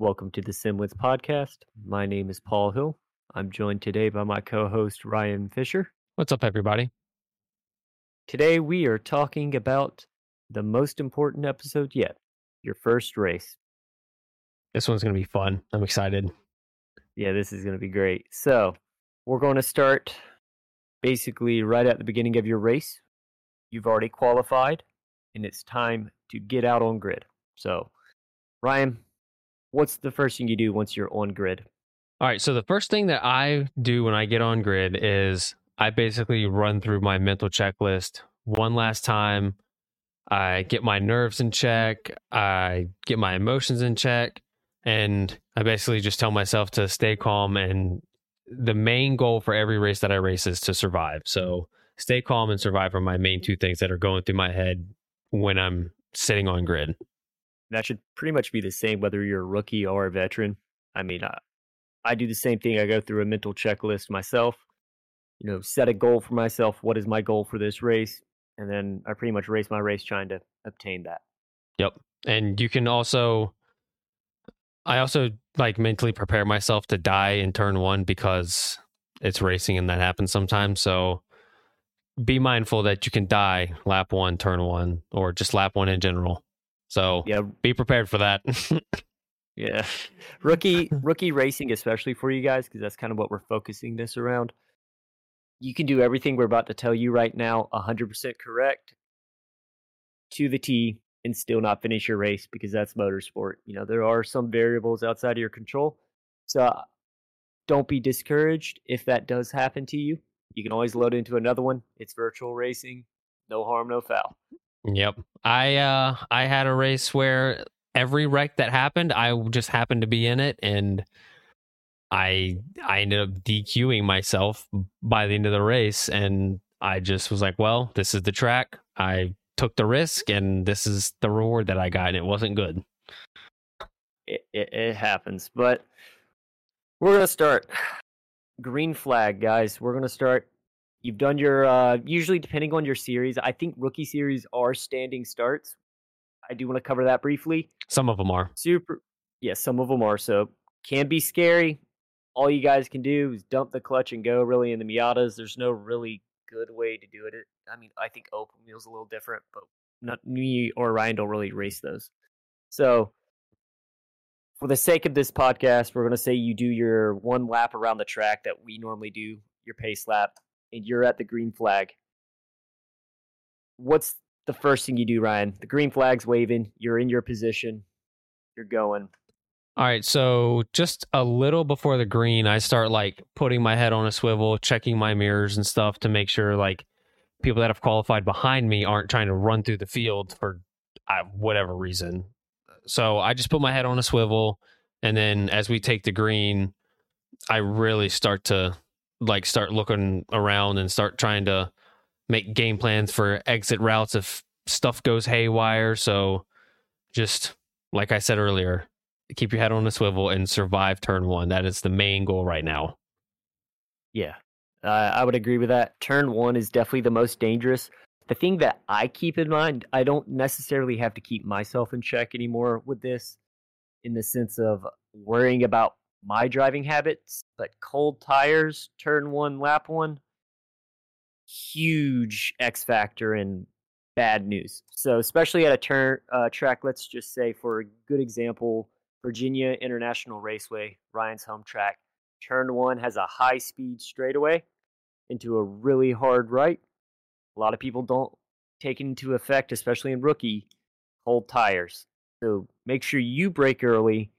Welcome to the Simwits podcast. My name is Paul Hill. I'm joined today by my co host, Ryan Fisher. What's up, everybody? Today, we are talking about the most important episode yet your first race. This one's going to be fun. I'm excited. Yeah, this is going to be great. So, we're going to start basically right at the beginning of your race. You've already qualified, and it's time to get out on grid. So, Ryan, what's the first thing you do once you're on grid? All right. So, the first thing that I do when I get on grid is I basically run through my mental checklist one last time. I get my nerves in check. I get my emotions in check. And I basically just tell myself to stay calm. And the main goal for every race that I race is to survive. So, stay calm and survive are my main two things that are going through my head when I'm sitting on grid. That should pretty much be the same whether you're a rookie or a veteran. I mean, I, I do the same thing. I go through a mental checklist myself, you know, set a goal for myself. What is my goal for this race? And then I pretty much race my race trying to obtain that. Yep. And you can also, I also like mentally prepare myself to die in turn one because it's racing and that happens sometimes. So be mindful that you can die lap one, turn one, or just lap one in general. So Yeah, be prepared for that. yeah. Rookie rookie racing, especially for you guys, because that's kind of what we're focusing this around. You can do everything we're about to tell you right now 100% correct to the T and still not finish your race because that's motorsport. You know, there are some variables outside of your control. So uh, don't be discouraged if that does happen to you. You can always load into another one. It's virtual racing. No harm, no foul. Yep. I uh I had a race where every wreck that happened, I just happened to be in it and I I ended up DQing myself by the end of the race and I just was like, well, this is the track. I took the risk and this is the reward that I got and it wasn't good. it, it, it happens. But we're gonna start green flag, guys. We're gonna start. You've done your uh, usually depending on your series. I think rookie series are standing starts. I do want to cover that briefly. Some of them are. Super, yes, some of them are. So can be scary. All you guys can do is dump the clutch and go. Really in the Miatas, there's no really good way to do it. It- I mean, I think open wheel's a little different, but not me or Ryan don't really race those. So for the sake of this podcast, we're going to say you do your one lap around the track that we normally do, your pace lap, and you're at the green flag. What's the first thing you do, Ryan? The green flag's waving, you're in your position, you're going. All right, so just a little before the green, I start like putting my head on a swivel, checking my mirrors and stuff to make sure like people that have qualified behind me aren't trying to run through the field for uh, whatever reason. So I just put my head on a swivel, and then as we take the green, I really start to like start looking around and start trying to make game plans for exit routes if stuff goes haywire. So just like I said earlier, keep your head on a swivel and survive turn one. That is the main goal right now. Yeah, uh, I would agree with that. Turn one is definitely the most dangerous. The thing that I keep in mind, I don't necessarily have to keep myself in check anymore with this, in the sense of worrying about my driving habits, but cold tires, turn one, lap one, huge X factor in bad news. So, especially at a turn uh, track, let's just say, for a good example, Virginia International Raceway, Ryan's home track. Turn one has a high speed straightaway into a really hard right. A lot of people don't take into effect, especially in rookie, cold tires. So make sure you brake early.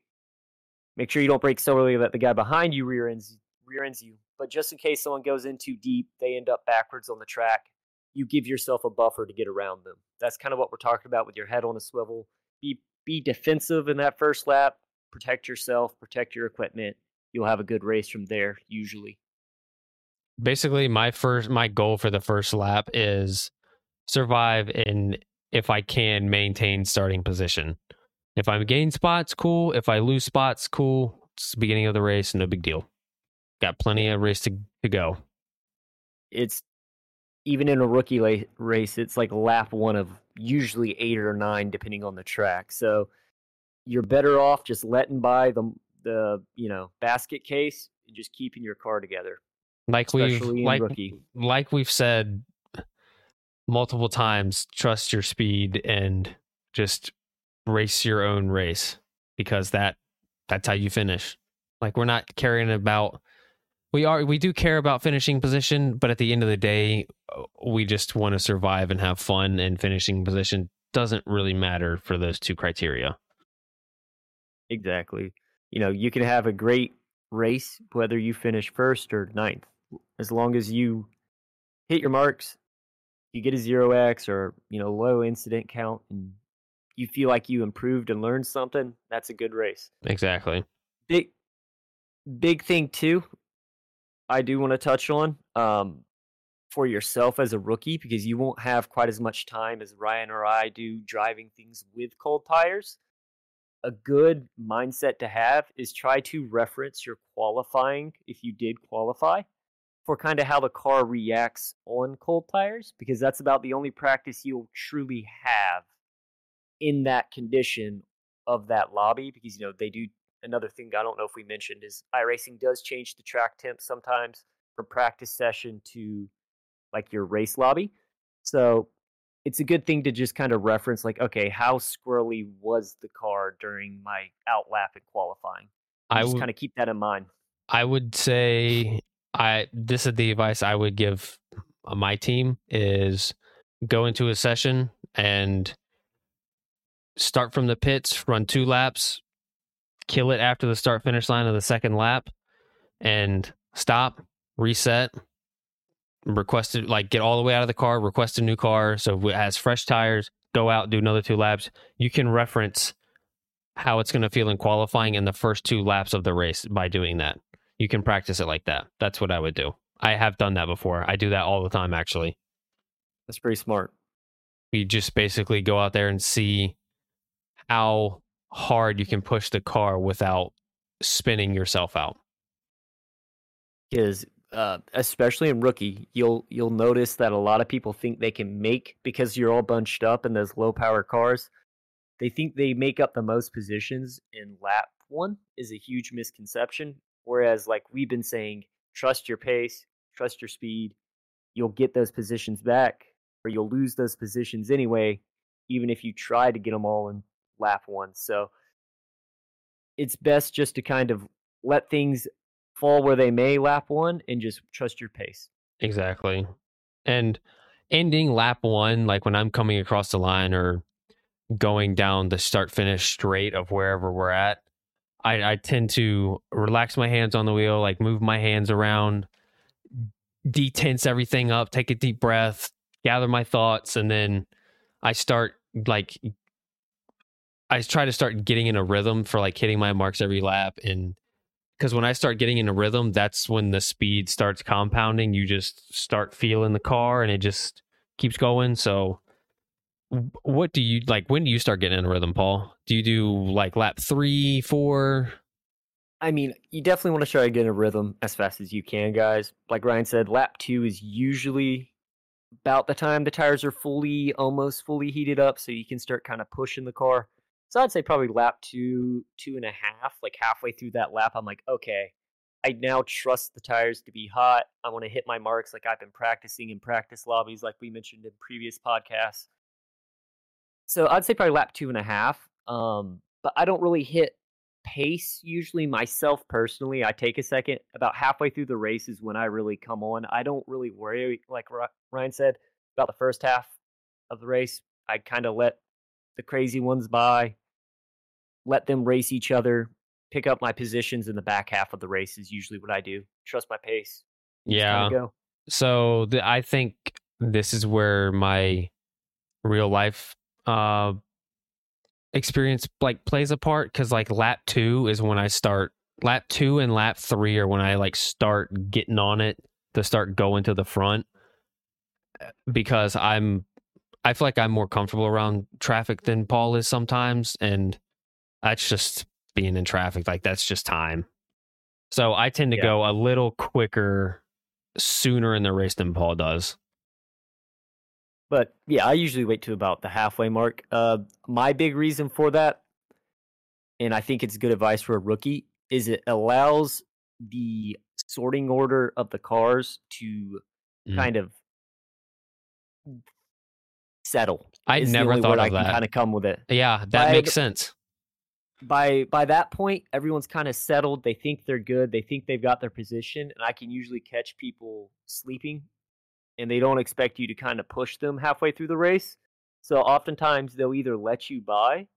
Make sure you don't brake so early that the guy behind you rear ends rear ends you. But just in case someone goes in too deep, they end up backwards on the track. You give yourself a buffer to get around them. That's kind of what we're talking about with your head on a swivel. Be be defensive in that first lap. Protect yourself. Protect your equipment. You'll have a good race from there. Usually. Basically, my first my goal for the first lap is survive and if I can maintain starting position. If I gain spots, cool. If I lose spots, cool. It's the beginning of the race, no big deal. Got plenty of race to, to go. it's even in a rookie la- race, it's like lap one of usually eight or nine, depending on the track. So you're better off just letting by the the you know basket case and just keeping your car together. Like we've like rookie. like we've said multiple times, trust your speed and just race your own race because that that's how you finish. Like we're not caring about we are we do care about finishing position, but at the end of the day, uh, we just want to survive and have fun and finishing position doesn't really matter for those two criteria. Exactly. You know, you can have a great race whether you finish first or ninth. As long as you hit your marks, you get a zero X or, you know, low incident count and you feel like you improved and learned something, that's a good race. Exactly. Big big thing too, I do want to touch on um, for yourself as a rookie because you won't have quite as much time as Ryan or I do driving things with cold tires. A good mindset to have is try to reference your qualifying if you did qualify for kind of how the car reacts on cold tires because that's about the only practice you'll truly have in that condition of that lobby because you know they do another thing I don't know if we mentioned is iRacing does change the track temp sometimes from practice session to like your race lobby. So it's a good thing to just kind of reference like, okay, how squirrely was the car during my out lap and qualifying? I just w- kind of keep that in mind. I would say I this is the advice I would give uh, my team is go into a session and start from the pits, run two laps, kill it after the start finish line of the second lap and stop, reset, request it, like get all the way out of the car, request a new car. So it has fresh tires, go out, do another two laps. You can reference how it's going to feel in qualifying in the first two laps of the race by doing that. You can practice it like that. That's what I would do. I have done that before. I do that all the time, actually. That's pretty smart. We just basically go out there and see how hard you can push the car without spinning yourself out. Because uh, especially in rookie, you'll you'll notice that a lot of people think they can make because you're all bunched up in those low power cars. They think they make up the most positions in lap one is a huge misconception. Whereas, like we've been saying, trust your pace, trust your speed. You'll get those positions back, or you'll lose those positions anyway, even if you try to get them all in lap one. So it's best just to kind of let things fall where they may lap one and just trust your pace. Exactly. And ending lap one, like when I'm coming across the line or going down the start finish straight of wherever we're at, I, I tend to relax my hands on the wheel, like move my hands around, detense everything up, take a deep breath, gather my thoughts, and then I start like I try to start getting in a rhythm for like hitting my marks every lap and because when I start getting in a rhythm, that's when the speed starts compounding. You just start feeling the car and it just keeps going. So what do you like when do you start getting in a rhythm, Paul? Do you do like lap three, four? I mean, you definitely want to try to get in a rhythm as fast as you can, guys. Like Ryan said, lap two is usually about the time the tires are fully, almost fully heated up, so you can start kind of pushing the car. So I'd say probably lap two, two and a half. Like halfway through that lap, I'm like, okay, I now trust the tires to be hot. I want to hit my marks like I've been practicing in practice lobbies, like we mentioned in previous podcasts. So I'd say probably lap two and a half. Um, but I don't really hit pace usually myself personally. I take a second. About halfway through the race is when I really come on. I don't really worry, like Ryan said, about the first half of the race. I kind of let the crazy ones by, let them race each other, pick up my positions in the back half of the race is usually what I do. Trust my pace. Yeah. Go. So the, I think this is where my real life uh experience like plays a part because like lap two is when I start lap two and lap three are when I like start getting on it to start going to the front eh, because I'm I feel like I'm more comfortable around traffic than Paul is sometimes, and that's just being in traffic. Like that's just time. So I tend to yeah. go a little quicker sooner in the race than Paul does. But yeah, I usually wait to about the halfway mark. Uh, my big reason for that, and I think it's good advice for a rookie, is it allows the sorting order of the cars to Mm. kind of settle. I never thought of I that. kind of come with it. Yeah, that By makes sense. By by that point, everyone's kind of settled. They think they're good. They think they've got their position, and I can usually catch people sleeping, and they don't expect you to kind of push them halfway through the race. So oftentimes they'll either let you by,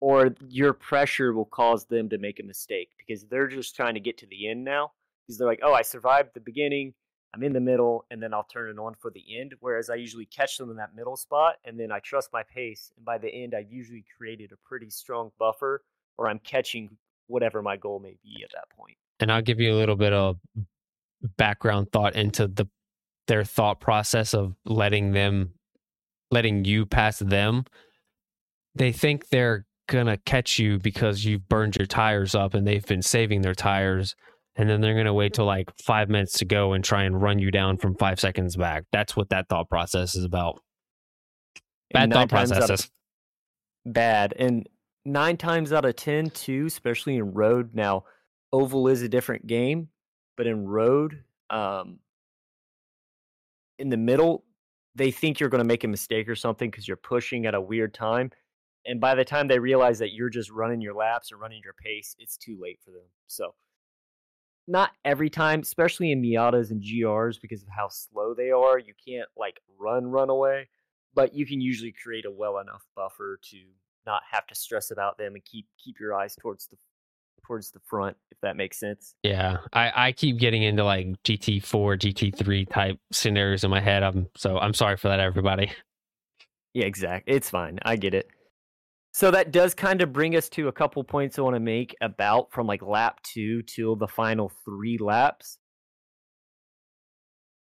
or your pressure will cause them to make a mistake because they're just trying to get to the end now. Because they're like, "Oh, I survived the beginning. I'm in the middle, and then I'll turn it on for the end." Whereas I usually catch them in that middle spot, and then I trust my pace, and by the end, I've usually created a pretty strong buffer, or I'm catching whatever my goal may be at that point. and I'll give you a little bit of background thought into the their thought process of letting them letting you pass them. They think they're gonna catch you because you've burned your tires up and they've been saving their tires and then they're gonna wait till like five minutes to go and try and run you down from five seconds back. That's what that thought process is about. Bad thought processes. bad. And nine times out of ten, too, especially in road. Now, oval is a different game, but in road, um, in the middle, they think you're going to make a mistake or something because you're pushing at a weird time. And by the time they realize that you're just running your laps or running your pace, it's too late for them. So, not every time, especially in Miatas and GRs, because of how slow they are, you can't like run, run away but you can usually create a well enough buffer to not have to stress about them and keep keep your eyes towards the towards the front if that makes sense Yeah, I, I keep getting into like GT4, GT3 type scenarios in my head. I'm so I'm sorry for that, everybody. yeah exactly it's fine i get it so that does kind of bring us to a couple points i want to make about from like lap two till the final three laps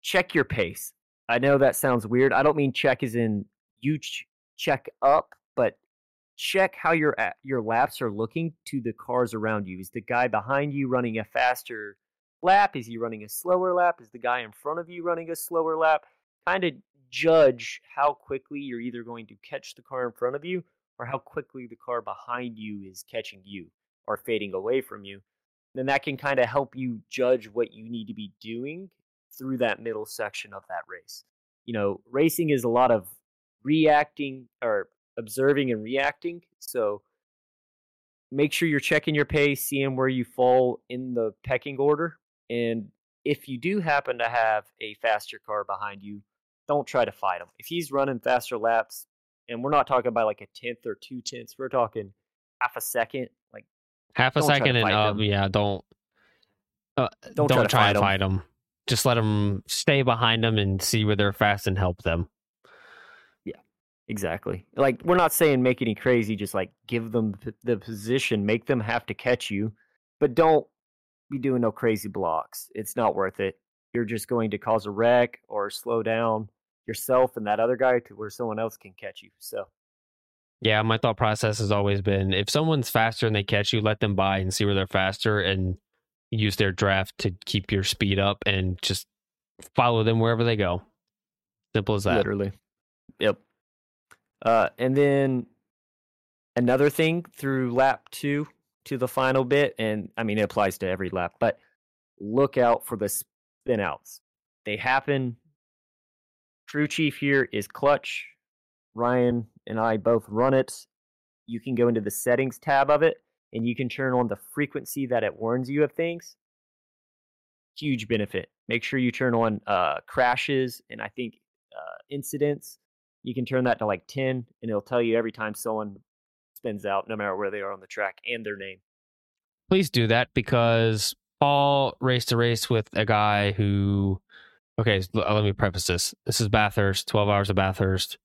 check your pace i know that sounds weird i don't mean check as in you ch- check up but check how your your laps are looking to the cars around you. Is the guy behind you running a faster lap? Is he running a slower lap? Is the guy in front of you running a slower lap? Kind of judge how quickly you're either going to catch the car in front of you or how quickly the car behind you is catching you or fading away from you. Then that can kind of help you judge what you need to be doing through that middle section of that race. You know, racing is a lot of reacting or observing and reacting. So make sure you're checking your pace, seeing where you fall in the pecking order. And if you do happen to have a faster car behind you, don't try to fight him. If he's running faster laps, and we're not talking about like a tenth or two tenths, we're talking half a second. Like, Half a to second and up. them. Yeah, don't uh, Don't don't, try to try, fight fight them. Just let them stay behind them and see where they're fast and help them. Yeah, exactly. Like, we're not saying make any crazy, just like give them the position, make them have to catch you, but don't be doing no crazy blocks. It's not worth it. You're just going to cause a wreck or slow down yourself and that other guy to where someone else can catch you. So, Yeah, my thought process has always been if someone's faster and they catch you, let them by and see where they're faster and use their draft to keep your speed up and just follow them wherever they go. Simple as that. Literally. Yep. Uh, and then another thing through lap two to the final bit, and I mean it applies to every lap, but look out for the spin outs. They happen. Crew chief here is clutch. Ryan and I both run it. You can go into the settings tab of it and you can turn on the frequency that it warns you of things. Huge benefit. Make sure you turn on uh, crashes and I think uh, incidents. You can turn that to like 10 and it'll tell you every time someone spins out, no matter where they are on the track and their name. Please do that because Paul raced a race with a guy who. Okay, s- l- uh, let me preface this. This is Bathurst, 12 hours of Bathurst.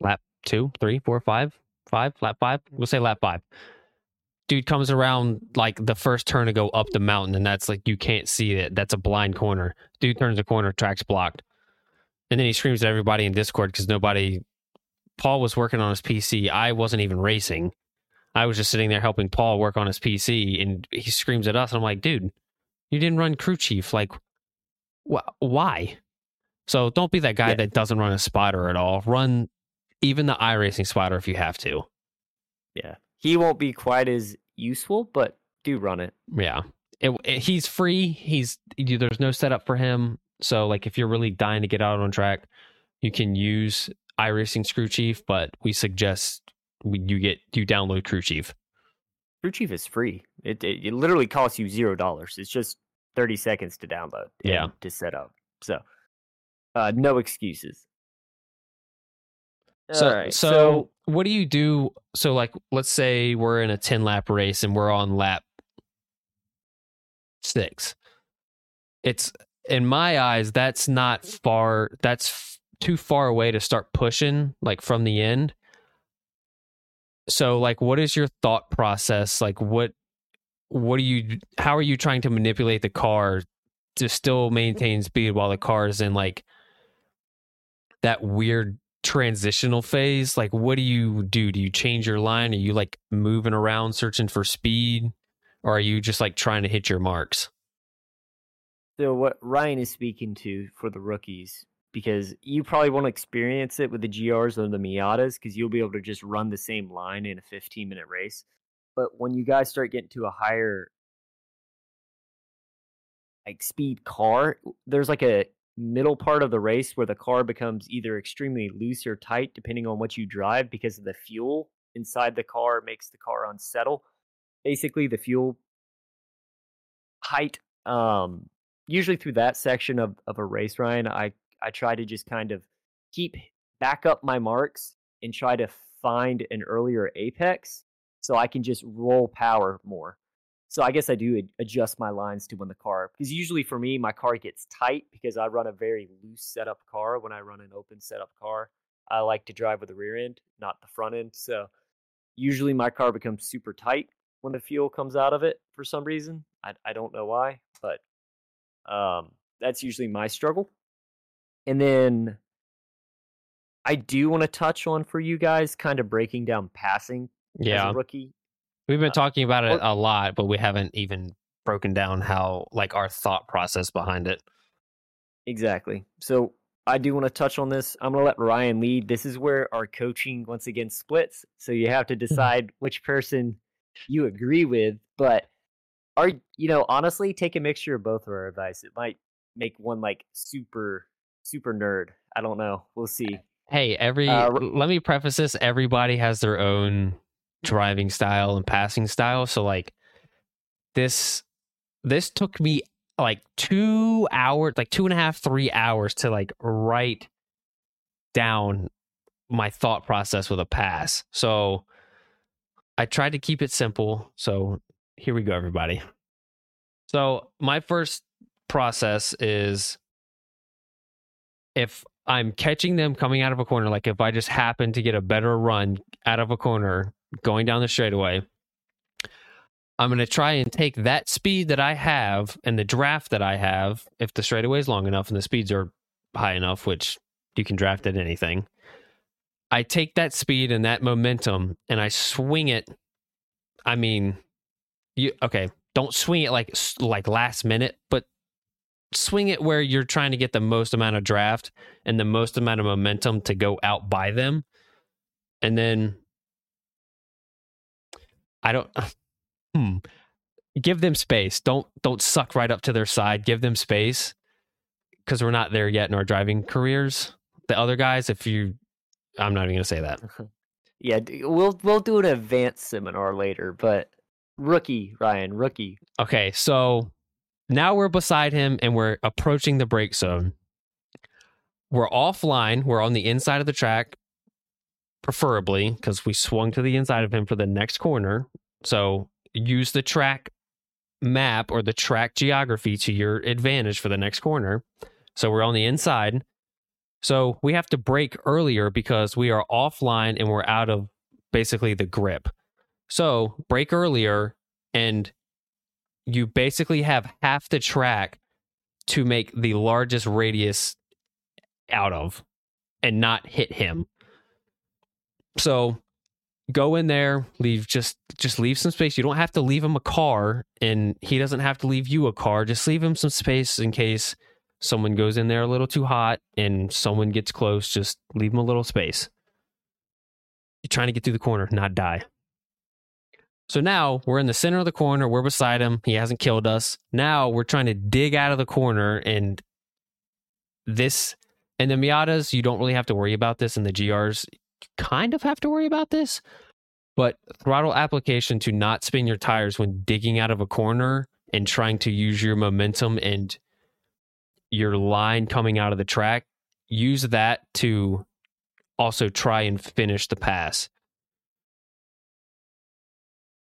Lap two, three, four, five, five, lap five. We'll say lap five. Dude comes around like the first turn to go up the mountain, and that's like you can't see it. That's a blind corner. Dude turns the corner, track's blocked. And then he screams at everybody in Discord because nobody. Paul was working on his PC. I wasn't even racing. I was just sitting there helping Paul work on his PC, and he screams at us. And I'm like, dude, you didn't run crew chief. Like, wh- why? So don't be that guy Yeah. that doesn't run a spotter at all. Run even the iRacing spotter if you have to. Yeah. he won't be quite as useful, but do run it. Yeah. It, it, he's free. He's there's no setup for him. So like if you're really dying to get out on track, you can use iRacing's Crew Chief, but we suggest we, you get you download Crew Chief. Crew Chief is free. It, it, it literally costs you zero dollars. It's just thirty seconds to download. Yeah. To set up. So, uh, no excuses. So, All right, so what do you do? So like let's say we're in a 10 lap race and we're on lap 6. It's in my eyes that's not far that's f- too far away to start pushing like from the end. So like what is your thought process? Like what what are you how are you trying to manipulate the car to still maintain speed while the car is in like that weird transitional phase? Like what do you do? Do you change your line? Are you like moving around searching for speed? Or are you just like trying to hit your marks? So what Ryan is speaking to for the rookies, because you probably won't experience it with the GRs or the Miatas, because you'll be able to just run the same line in a 15 minute race. But when you guys start getting to a higher like speed car, there's like a middle part of the race where the car becomes either extremely loose or tight depending on what you drive because of the fuel inside the car makes the car unsettle. Basically the fuel height um usually through that section of, of a race, Ryan, I, I try to just kind of keep back up my marks and try to find an earlier apex so I can just roll power more. So I guess I do adjust my lines to when the car, because usually for me, my car gets tight because I run a very loose setup car when I run an open setup car. I like to drive with the rear end, not the front end. So usually my car becomes super tight when the fuel comes out of it for some reason. I, I don't know why, but um, that's usually my struggle. And then I do want to touch on for you guys kind of breaking down passing as yeah rookie. we've been uh, talking about it well- a lot but we haven't even broken down how like our thought process behind it Exactly. So I do want to touch on this. I'm going to let Ryan lead. This is where our coaching once again splits. So you have to decide which person you agree with. But are you know honestly take a mixture of both of our advice. It might make one like super super nerd. I don't know. We'll see. hey every Uh, let me preface this everybody has their own driving style and passing style. So like this this took me like two hours like two and a half three hours to like write down my thought process with a pass. So i tried to keep it simple. So here we go everybody. So my first process is if i'm catching them coming out of a corner like if i just happen to get a better run out of a corner going down the straightaway I'm going to try and take that speed that I have and the draft that I have, if the straightaway is long enough and the speeds are high enough, which you can draft at anything. I take that speed and that momentum and I swing it. I mean, you okay? Don't swing it like like last minute, but swing it where you're trying to get the most amount of draft and the most amount of momentum to go out by them, and then I don't. Hmm. Give them space. Don't don't suck right up to their side. Give them space because we're not there yet in our driving careers. The other guys, if you, I'm not even gonna say that. Yeah, we'll we'll do an advanced seminar later, but rookie Ryan, rookie. Okay, so now we're beside him and we're approaching the brake zone. We're offline. We're on the inside of the track, preferably because we swung to the inside of him for the next corner. So use the track map or the track geography to your advantage for the next corner. So we're on the inside. So we have to brake earlier because we are offline and we're out of basically the grip. So brake earlier and you basically have half the track to make the largest radius out of and not hit him. So go in there, leave just just leave some space. You don't have to leave him a car and he doesn't have to leave you a car. Just leave him some space in case someone goes in there a little too hot and someone gets close, just leave him a little space. You're trying to get through the corner, not die. So now we're in the center of the corner. We're beside him. He hasn't killed us. Now we're trying to dig out of the corner. And this, and the Miatas, you don't really have to worry about this. And the GRs, kind of have to worry about this. But throttle application to not spin your tires when digging out of a corner and trying to use your momentum and your line coming out of the track, use that to also try and finish the pass.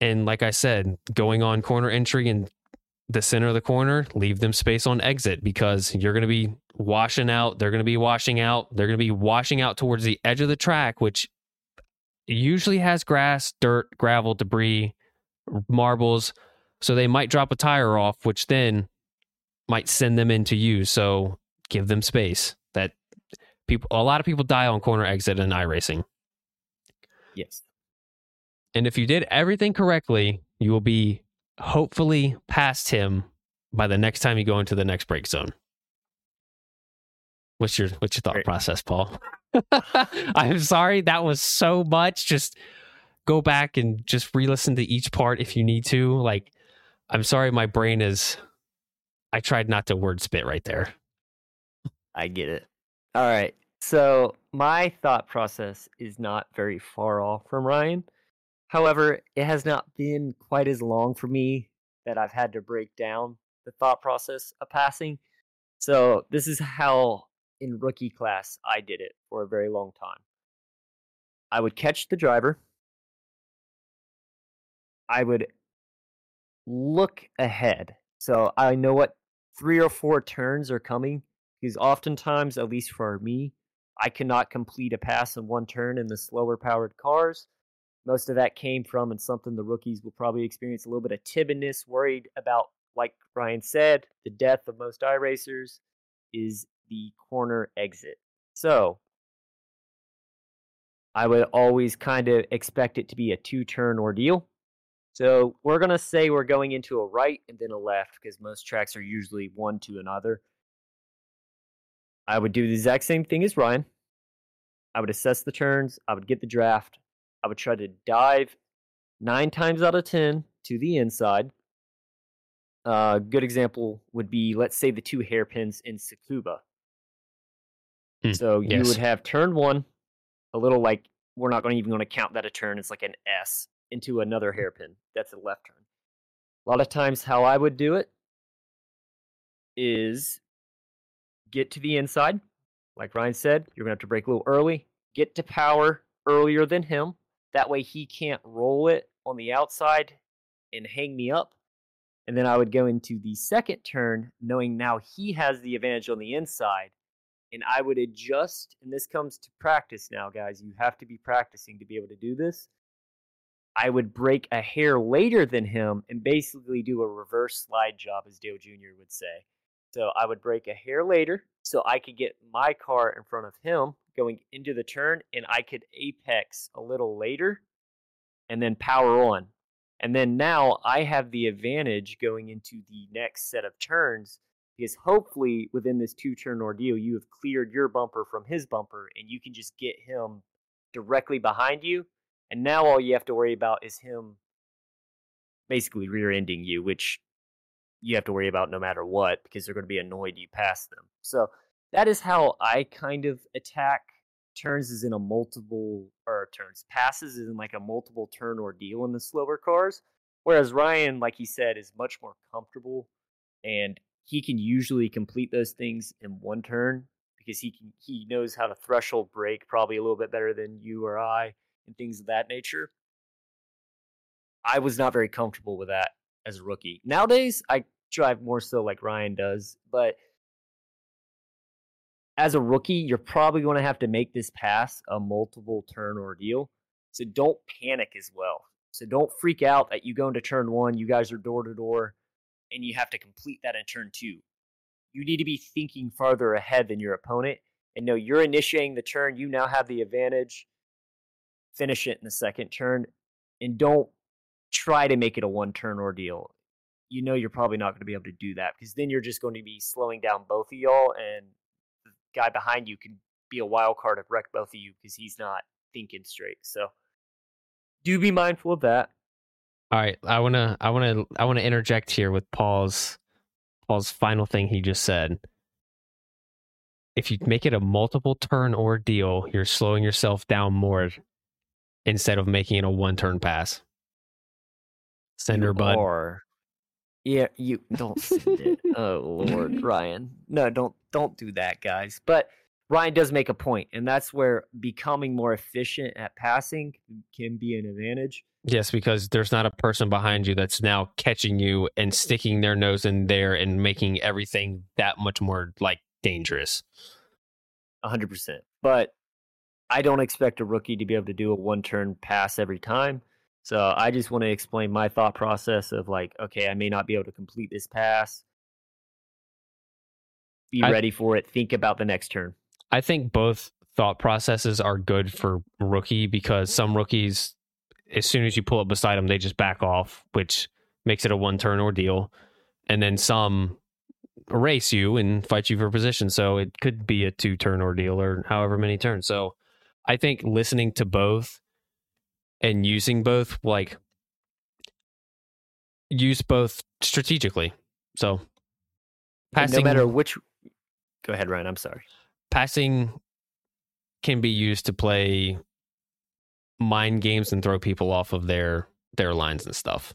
And like I said, going on corner entry and the center of the corner, leave them space on exit because you're going to be washing out. They're going to be washing out. They're going to be washing out towards the edge of the track, which usually has grass, dirt, gravel, debris, marbles. So they might drop a tire off, which then might send them into you. So give them space. That people, a lot of people die on corner exit in iRacing. Yes. And if you did everything correctly, you will be hopefully past him by the next time you go into the next brake zone. What's your what's your thought Great. process, Paul? I'm sorry, that was so much. Just go back and just re-listen to each part if you need to. Like, I'm sorry, my brain is. I tried not to word spit right there. I get it. All right. So my thought process is not very far off from Ryan. However, it has not been quite as long for me that I've had to break down the thought process of passing. So this is how in rookie class I did it for a very long time. I would catch the driver. I would look ahead. So I know what three or four turns are coming because oftentimes, at least for me, I cannot complete a pass in one turn in the slower powered cars. Most of that came from, and something the rookies will probably experience a little bit of timidness, worried about, like Ryan said, the death of most iRacers is the corner exit. So I would always kind of expect it to be a two turn ordeal. So we're going to say we're going into a right and then a left because most tracks are usually one to another. I would do the exact same thing as Ryan. I would assess the turns, I would get the draft, I would try to dive nine times out of 10 to the inside. A uh, good example would be, let's say, the two hairpins in Tsukuba. Hmm, so you yes. would have turn one, a little like, we're not going even going to count that a turn. It's like an S into another hairpin. That's a left turn. A lot of times, how I would do it is get to the inside. Like Ryan said, you're going to have to brake a little early. Get to power earlier than him. That way he can't roll it on the outside and hang me up. And then I would go into the second turn, knowing now he has the advantage on the inside. And I would adjust, and this comes to practice now, guys. You have to be practicing to be able to do this. I would brake a hair later than him and basically do a reverse slide job, as Dale Jr. would say. So I would brake a hair later so I could get my car in front of him going into the turn and I could apex a little later and then power on. And then now I have the advantage going into the next set of turns because hopefully within this two turn ordeal, you have cleared your bumper from his bumper and you can just get him directly behind you. And now all you have to worry about is him basically rear ending you, which you have to worry about no matter what because they're going to be annoyed you pass them. So that is how I kind of attack turns is in a multiple or turns passes is in like a multiple turn ordeal in the slower cars. Whereas Ryan, like he said, is much more comfortable and he can usually complete those things in one turn because he can he knows how to threshold brake probably a little bit better than you or I and things of that nature. I was not very comfortable with that as a rookie. Nowadays, I drive more so like Ryan does, but as a rookie, you're probably going to have to make this pass a multiple turn ordeal. So don't panic as well. So don't freak out that you go into turn one, you guys are door to door, and you have to complete that in turn two. You need to be thinking farther ahead than your opponent and know you're initiating the turn. You now have the advantage. Finish it in the second turn and don't try to make it a one turn ordeal. You know you're probably not going to be able to do that because then you're just going to be slowing down both of y'all, and guy behind you can be a wild card and wreck both of you because he's not thinking straight. So do be mindful of that. All right, I wanna, I wanna, I wanna interject here with Paul's, Paul's final thing he just said. If you make it a multiple turn ordeal, you're slowing yourself down more instead of making it a one turn pass. Sender bud. Or yeah, you don't send it. Oh Lord, Ryan. No, don't don't do that, guys. But Ryan does make a point, and that's where becoming more efficient at passing can be an advantage. Yes, because there's not a person behind you that's now catching you and sticking their nose in there and making everything that much more like dangerous. 100%. But I don't expect a rookie to be able to do a one turn pass every time. So I just want to explain my thought process of like, okay, I may not be able to complete this pass. Be I- ready for it. Think about the next turn. I think both thought processes are good for rookie because some rookies, as soon as you pull up beside them, they just back off, which makes it a one turn ordeal. And then some race you and fight you for position. So it could be a two turn ordeal or however many turns. So I think listening to both and using both, like, use both strategically. So And passing, no matter which. Go ahead, Ryan. I'm sorry. passing can be used to play mind games and throw people off of their their lines and stuff.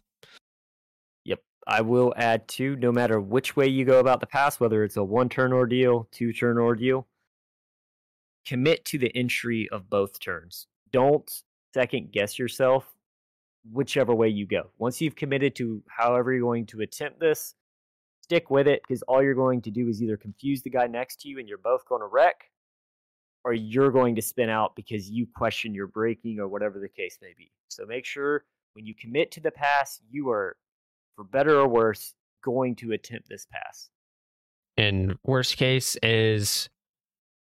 Yep. I will add too, no matter which way you go about the pass, whether it's a one turn ordeal, two turn ordeal, commit to the entry of both turns. Don't second guess yourself whichever way you go. Once you've committed to however you're going to attempt this, stick with it because all you're going to do is either confuse the guy next to you and you're both going to wreck, or you're going to spin out because you question your braking or whatever the case may be. So make sure when you commit to the pass, you are, for better or worse, going to attempt this pass. And worst case is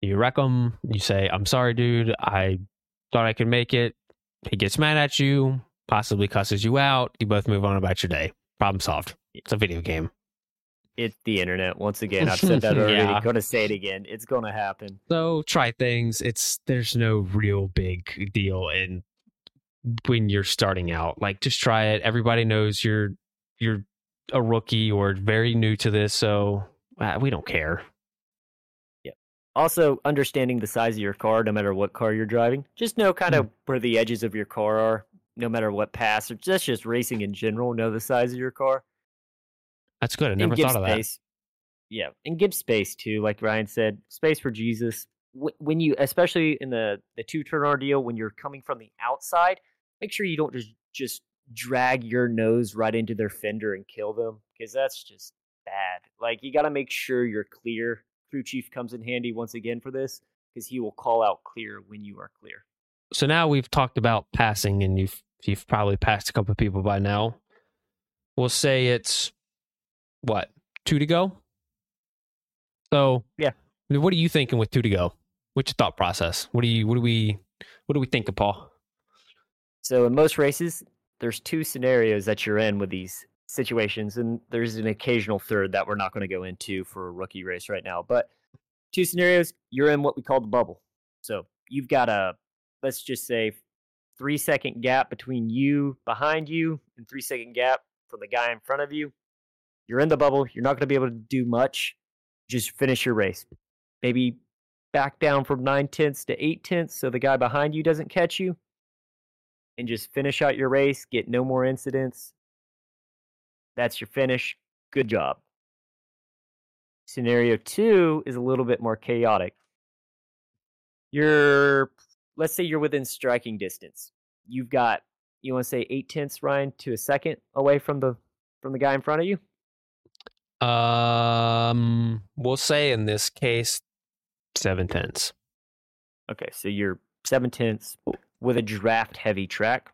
you wreck them. You say, "I'm sorry, dude. I thought I could make it." He gets mad at you, possibly cusses you out. You both move on about your day. Problem solved. It's a video game. It's the internet. Once again, I've said that already. Yeah. Going to say it again. It's going to happen. So try things. It's there's no real big deal in when you're starting out. Like just try it. Everybody knows you're you're a rookie or very new to this, so uh, we don't care. Also, understanding the size of your car, no matter what car you're driving. Just know kind Hmm. of where the edges of your car are, no matter what pass, or just just racing in general. Know the size of your car. That's good. I never thought of that. Yeah, and give space too. Like Ryan said, space for Jesus. When you, especially in the the two turn ordeal, when you're coming from the outside, make sure you don't just just drag your nose right into their fender and kill them because that's just bad. Like you got to make sure you're clear. Crew chief comes in handy once again for this because he will call out clear when you are clear. So now we've talked about passing, and you've you've probably passed a couple of people by now. We'll say it's what two to go. So Yeah. what are you thinking with two to go? What's your thought process? What do you what do we what do we think of Paul? So in most races, there's two scenarios that you're in with these situations, and there's an occasional third that we're not going to go into for a rookie race right now. But two scenarios, you're in what we call the bubble. So you've got a let's just say three second gap between you behind you and three second gap from the guy in front of you. You're in the bubble. You're not going to be able to do much. Just finish your race. Maybe back down from nine tenths to eight tenths so the guy behind you doesn't catch you and just finish out your race, get no more incidents. That's your finish. Good job. Scenario two is a little bit more chaotic. You're, let's say you're within striking distance. You've got, you want to say eight tenths, Ryan, to a second away from the from the guy in front of you. Um, we'll say in this case seven tenths. Okay, so you're seven tenths with a draft heavy track.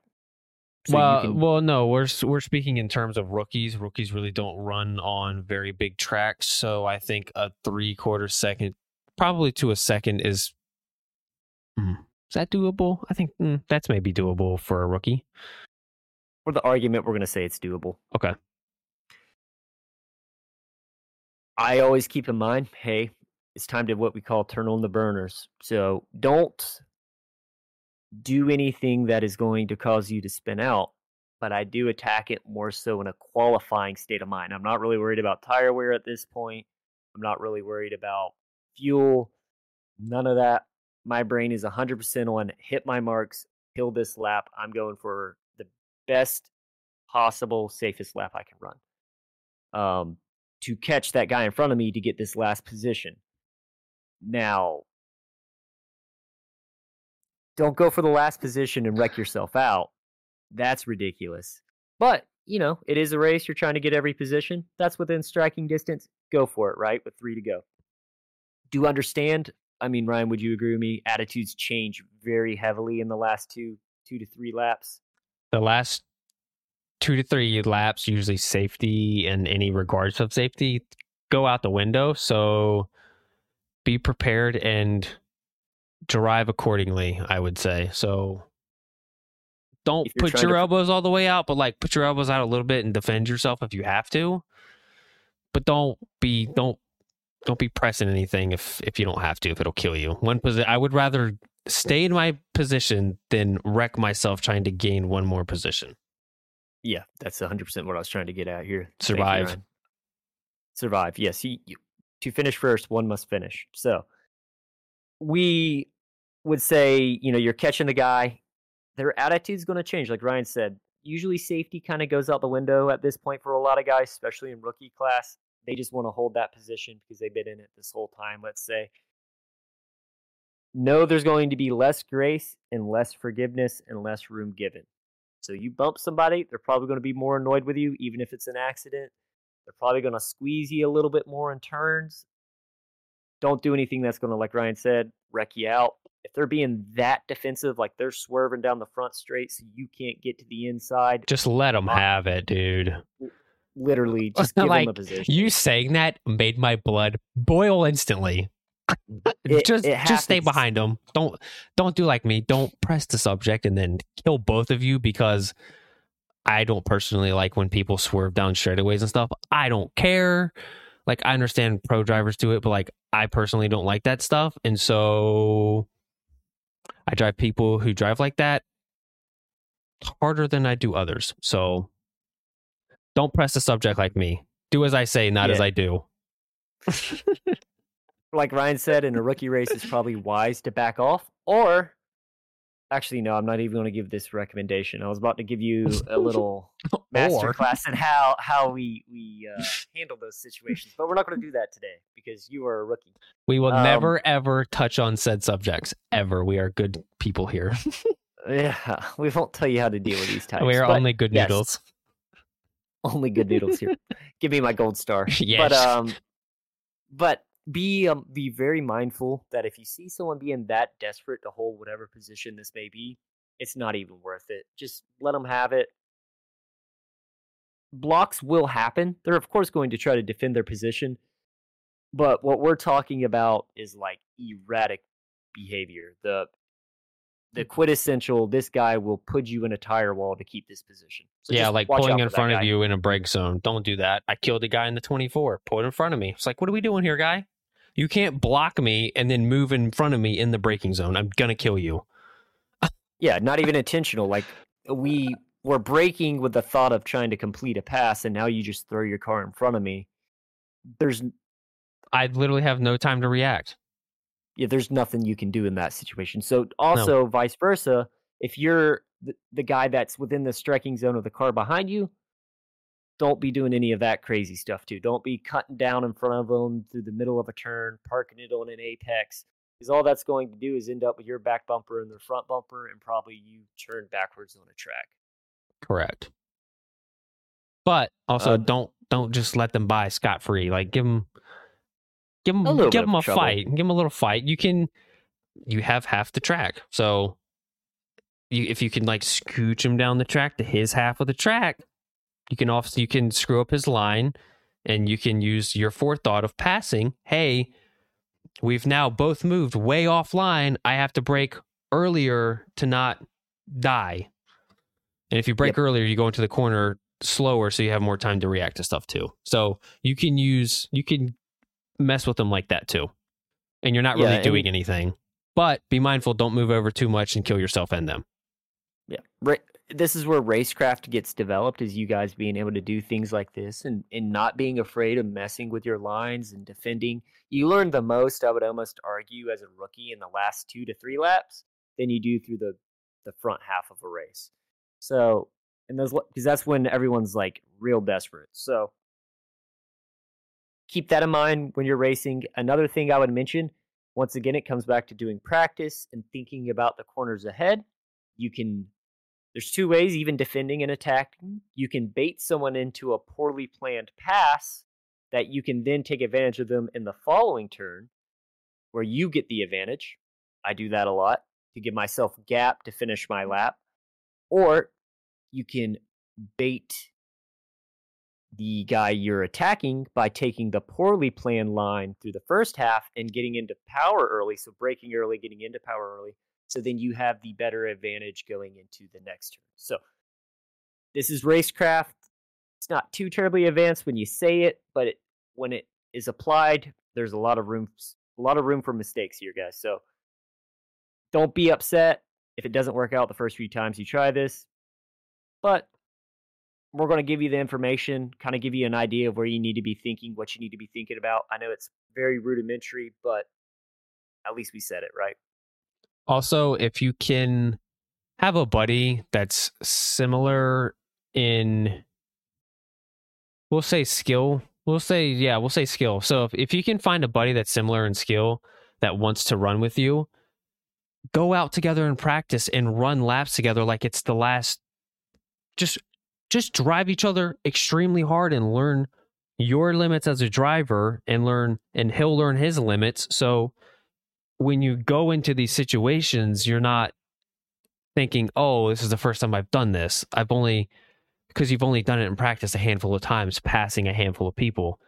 So well, can- well, no, we're we're speaking in terms of rookies. Rookies really don't run on very big tracks, so I think a three quarter second, probably to a second, is Hmm. is that doable? I think mm, that's maybe doable for a rookie. for the argument, we're going to say it's doable. Okay. I always keep in mind, hey, it's time to what we call turn on the burners. So don't do anything that is going to cause you to spin out but I do attack it more so in a qualifying state of mind. I'm not really worried about tire wear at this point. I'm not really worried about fuel, none of that. My brain is 100% on hit my marks, kill this lap. I'm going for the best possible, safest lap I can run. Um, to catch that guy in front of me to get this last position. Now, don't go for the last position and wreck yourself out. That's ridiculous. But, you know, it is a race. You're trying to get every position. That's within striking distance. Go for it, right? With three to go. Do understand? I mean, Ryan, would you agree with me? Attitudes change very heavily in the last two, two to three laps. The last two to three laps, usually safety and any regards of safety go out the window. So be prepared and drive accordingly, I would say. So don't put your to... elbows all the way out, but like put your elbows out a little bit and defend yourself if you have to. But don't be don't don't be pressing anything if if you don't have to if it'll kill you. One position I would rather stay in my position than wreck myself trying to gain one more position. Yeah, that's 100% what I was trying to get at here. Survive. Survive. Yes, you, you, to finish first, one must finish. So, we would say, you know, you're catching the guy, their attitude's going to change. Like Ryan said, usually safety kind of goes out the window at this point for a lot of guys, especially in rookie class. They just want to hold that position because they've been in it this whole time, let's say. No, there's going to be less grace and less forgiveness and less room given. So you bump somebody, they're probably going to be more annoyed with you, even if it's an accident. They're probably going to squeeze you a little bit more in turns. Don't do anything that's going to, like Ryan said, wreck you out. If they're being that defensive, like they're swerving down the front straight so you can't get to the inside, just let them have it, dude. Literally, just give like, them a position. You saying that made my blood boil instantly. It, just it just stay behind them. Don't don't do like me. Don't press the subject and then kill both of you because I don't personally like when people swerve down straightaways and stuff. I don't care. Like I understand pro drivers do it, but like I personally don't like that stuff, and so I drive people who drive like that harder than I do others. So don't press the subject like me. Do as I say, not yeah. as I do. like Ryan said, in a rookie race, it's probably wise to back off. Or, actually, no, I'm not even going to give this recommendation. I was about to give you a little master class in how how we we uh, handle those situations, but we're not going to do that today because you are a rookie. We will um, never ever touch on said subjects ever. We are good people here. yeah, we won't tell you how to deal with these types. We are only good yes, noodles. Only good noodles here. give me my gold star. yes. But um, but be um, be very mindful that if you see someone being that desperate to hold whatever position this may be, it's not even worth it. Just let them have it. Blocks will happen. They're of course going to try to defend their position, but what we're talking about is like erratic behavior. The the mm. quintessential this guy will put you in a tire wall to keep this position. So yeah, like pulling in front of you in a brake zone. Don't do that. I killed a guy in the 24. Put in front of me. It's like, what are we doing here, guy? You can't block me and then move in front of me in the braking zone. I'm gonna kill you. yeah, not even intentional. Like uh, we were braking with the thought of trying to complete a pass, and now you just throw your car in front of me. There's, I literally have no time to react. Yeah, there's nothing you can do in that situation. So also, no. vice versa, if you're the, the guy that's within the striking zone of the car behind you, don't be doing any of that crazy stuff too. Don't be cutting down in front of them through the middle of a turn, parking it on an apex, because all that's going to do is end up with your back bumper and their front bumper, and probably you turn backwards on a track. Correct. But also, uh, don't don't just let them by scot free. Like give them, give him, a give them a trouble. fight. Give him a little fight. You can, you have half the track, so you if you can like scooch him down the track to his half of the track, you can also you can screw up his line and you can use your forethought of passing. Hey, we've now both moved way offline. I have to brake earlier to not die. And if you brake yep. earlier, you go into the corner slower so you have more time to react to stuff too. So you can use you can mess with them like that too. And you're not really yeah, doing anything. But be mindful, don't move over too much and kill yourself and them. Yeah. Right this is where racecraft gets developed is you guys being able to do things like this and, and not being afraid of messing with your lines and defending. You learn the most, I would almost argue, as a rookie in the last two to three laps than you do through the, the front half of a race. So, and those, because that's when everyone's like real desperate. So, keep that in mind when you're racing. Another thing I would mention, once again, it comes back to doing practice and thinking about the corners ahead. You can there's two ways, even defending and attacking. You can bait someone into a poorly planned pass that you can then take advantage of them in the following turn where you get the advantage. I do that a lot to give myself gap to finish my lap. Or you can bait the guy you're attacking by taking the poorly planned line through the first half and getting into power early. So braking early, getting into power early so then you have the better advantage going into the next turn. So this is racecraft. It's not too terribly advanced when you say it, but it, when it is applied, there's a lot of room a lot of room for mistakes here, guys. So don't be upset if it doesn't work out the first few times you try this. But we're going to give you the information, kind of give you an idea of where you need to be thinking, what you need to be thinking about. I know it's very rudimentary, but at least we said it, right? Also, if you can have a buddy that's similar in, we'll say skill, we'll say, yeah, we'll say skill. So if, if you can find a buddy that's similar in skill that wants to run with you, go out together and practice and run laps together like it's the last. Just, just drive each other extremely hard and learn your limits as a driver and learn, and he'll learn his limits. So when you go into these situations, you're not thinking, oh, this is the first time I've done this. I've only, because you've only done it in practice a handful of times, passing a handful of people.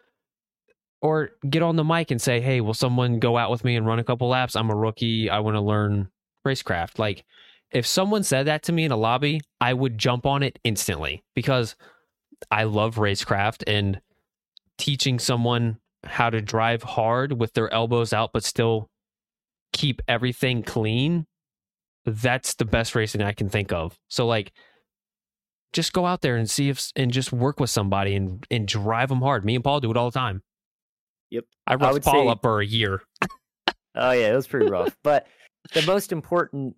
Or get on the mic and say, hey, will someone go out with me and run a couple laps? I'm a rookie. I want to learn racecraft. Like, if someone said that to me in a lobby, I would jump on it instantly because I love racecraft and teaching someone how to drive hard with their elbows out, but still keep everything clean, that's the best racing I can think of. So like just go out there and see if and just work with somebody and and drive them hard. Me and Paul do it all the time. Yep. I roughed Paul say, up for a year. oh yeah, it was pretty rough. but the most important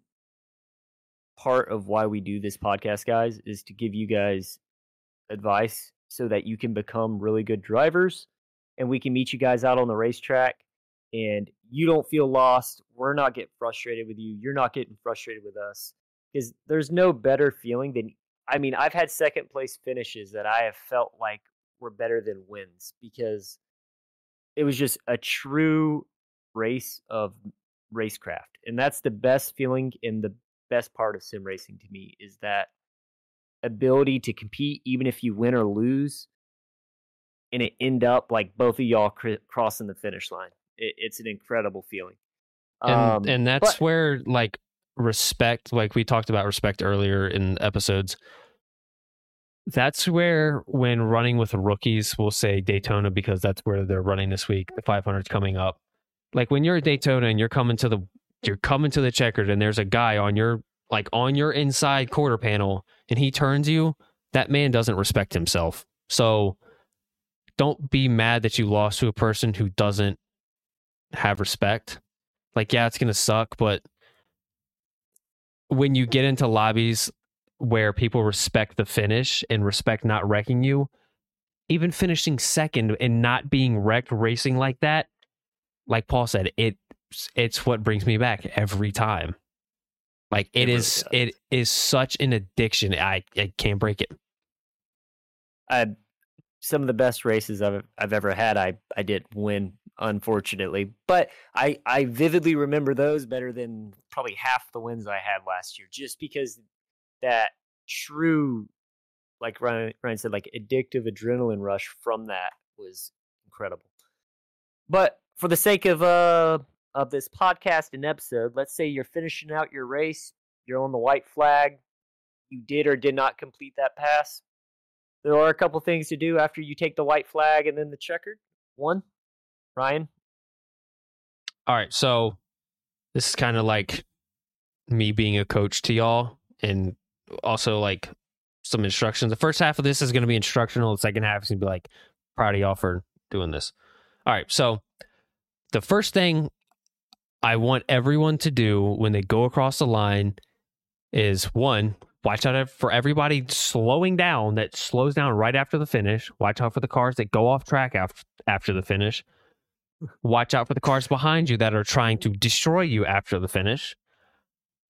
part of why we do this podcast, guys, is to give you guys advice so that you can become really good drivers and we can meet you guys out on the racetrack and you don't feel lost. We're not getting frustrated with you. You're not getting frustrated with us because there's no better feeling than I mean, I've had second place finishes that I have felt like were better than wins because it was just a true race of racecraft. And that's the best feeling and the best part of sim racing to me is that ability to compete even if you win or lose and it end up like both of y'all cr- crossing the finish line it, it's an incredible feeling. And um, and that's but, where like respect, like we talked about respect earlier in episodes. That's where when running with rookies, we'll say Daytona because that's where they're running this week. The 500's coming up. Like when you're at Daytona and you're coming to the you're coming to the checkered and there's a guy on your like on your inside quarter panel and he turns you, that man doesn't respect himself. So don't be mad that you lost to a person who doesn't have respect. Like, yeah, it's going to suck, but when you get into lobbies where people respect the finish and respect not wrecking you, even finishing second and not being wrecked racing like that, like Paul said, it it's what brings me back every time. Like it, it is really it is such an addiction. I I can't break it. I some of the best races I've I've ever had. I I did win unfortunately. But I I vividly remember those better than probably half the wins I had last year, just because that true, like Ryan, Ryan said, like addictive adrenaline rush from that was incredible. But for the sake of uh of this podcast and episode, let's say you're finishing out your race, you're on the white flag, you did or did not complete that pass. There are a couple things to do after you take the white flag and then the checkered. One, Ryan? All right. So this is kind of like me being a coach to y'all and also like some instructions. The first half of this is going to be instructional. The second half is going to be like, proud of y'all for doing this. All right. So the first thing I want everyone to do when they go across the line is one, watch out for everybody slowing down that slows down right after the finish. Watch out for the cars that go off track after, after the finish. Watch out for the cars behind you that are trying to destroy you after the finish.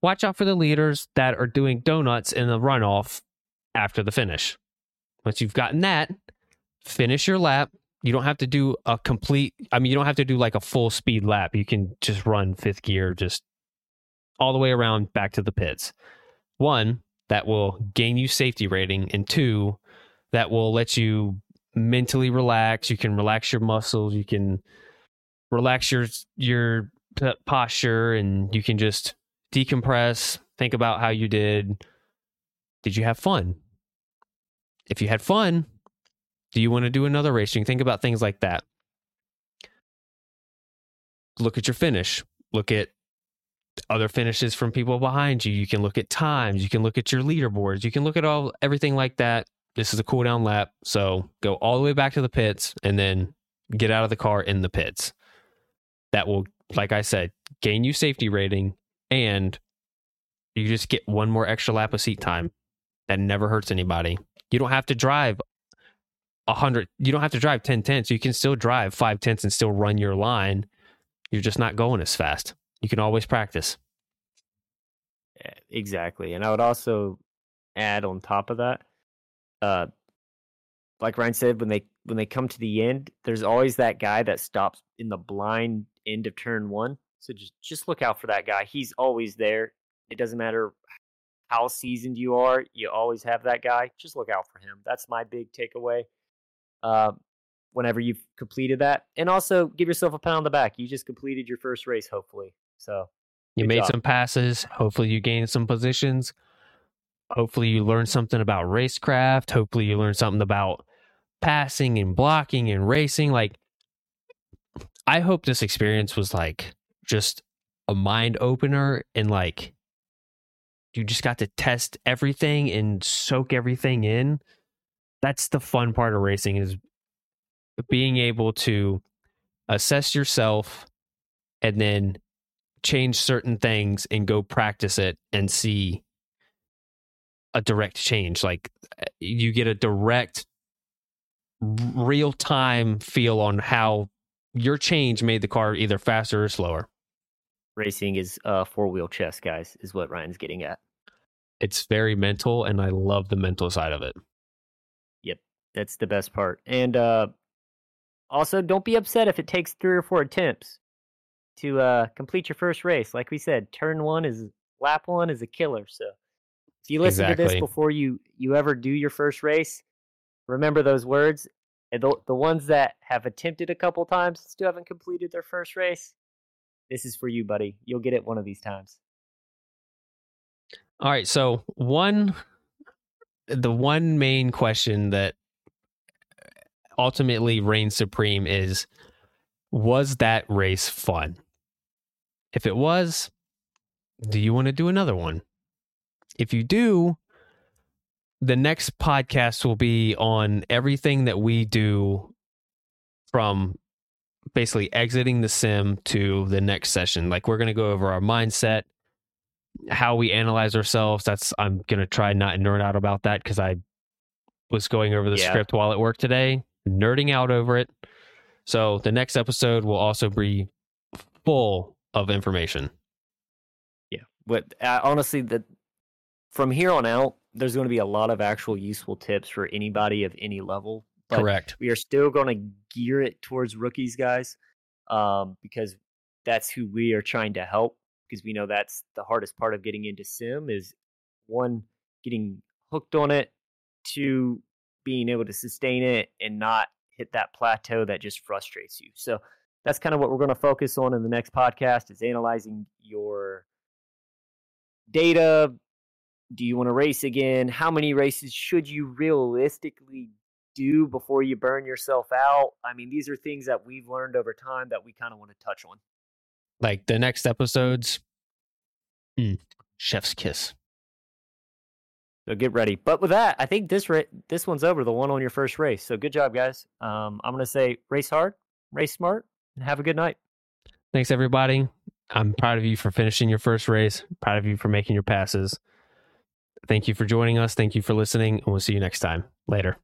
Watch out for the leaders that are doing donuts in the runoff after the finish. Once you've gotten that, finish your lap. You don't have to do a complete, I mean, you don't have to do like a full speed lap. You can just run fifth gear, just all the way around back to the pits. One, that will gain you safety rating, and two, that will let you mentally relax. You can relax your muscles. You can relax your your posture, and you can just decompress. Think about how you did. Did you have fun? If you had fun, do you want to do another can think about things like that. Look at your finish. Look at other finishes from people behind you. You can look at times. You can look at your leaderboards. You can look at all everything like that. This is a cool down lap. So go all the way back to the pits and then get out of the car in the pits. That will, like I said, gain you safety rating and you just get one more extra lap of seat time. That never hurts anybody. You don't have to drive a hundred. You don't have to drive 10 tenths. You can still drive five tenths and still run your line. You're just not going as fast. You can always practice. Yeah, exactly. And I would also add on top of that, uh, like Ryan said, when they when they come to the end, there's always that guy that stops in the blind end of turn one. So just just look out for that guy. He's always there. It doesn't matter how seasoned you are, you always have that guy. Just look out for him. That's my big takeaway. Uh, whenever you've completed that, and also give yourself a pat on the back. You just completed your first race, hopefully. So you made job. some passes. Hopefully, you gained some positions. Hopefully, you learned something about racecraft. Hopefully, you learned something about passing and blocking and racing. Like, I hope this experience was like just a mind opener and like you just got to test everything and soak everything in. That's the fun part of racing is being able to assess yourself and then change certain things and go practice it and see a direct change. Like eh, you get a direct real time feel on how your change made the car either faster or slower. Racing is uh four wheel chess guys is what ryan's getting at. It's very mental and i love the mental side of it that's the best part and uh also don't be upset if it takes three or four attempts to uh, complete your first race. Like we said, turn one is lap one is a killer. So if you listen exactly. to this before you you ever do your first race, remember those words. And the, the ones that have attempted a couple times still haven't completed their first race. This is for you, buddy. You'll get it one of these times. All right. So one, the one main question that ultimately reigns supreme is was that race fun? If it was, do you want to do another one? If you do, the next podcast will be on everything that we do from basically exiting the sim to the next session. Like we're going to go over our mindset, how we analyze ourselves. That's I'm going to try not to nerd out about that because I was going over the yeah. script while at work today, nerding out over it. So the next episode will also be full of information. Yeah, but uh, honestly, that from here on out, there's going to be a lot of actual useful tips for anybody of any level. Correct. We are still going to gear it towards rookies, guys, um, because that's who we are trying to help. Because we know that's the hardest part of getting into sim is one getting hooked on it, two being able to sustain it and not hit that plateau that just frustrates you. So that's kind of what we're going to focus on in the next podcast is analyzing your data. Do you want to race again? How many races should you realistically do before you burn yourself out? I mean these are things that we've learned over time that we kind of want to touch on. Like the next episodes? Mm, chef's kiss So get ready. But with that, I think this ra- this one's over. The one on your first race. So good job, guys. Um, I'm gonna say race hard, race smart, and have a good night. Thanks, everybody. I'm proud of you for finishing your first race. Proud of you for making your passes. Thank you for joining us. Thank you for listening, and we'll see you next time. Later.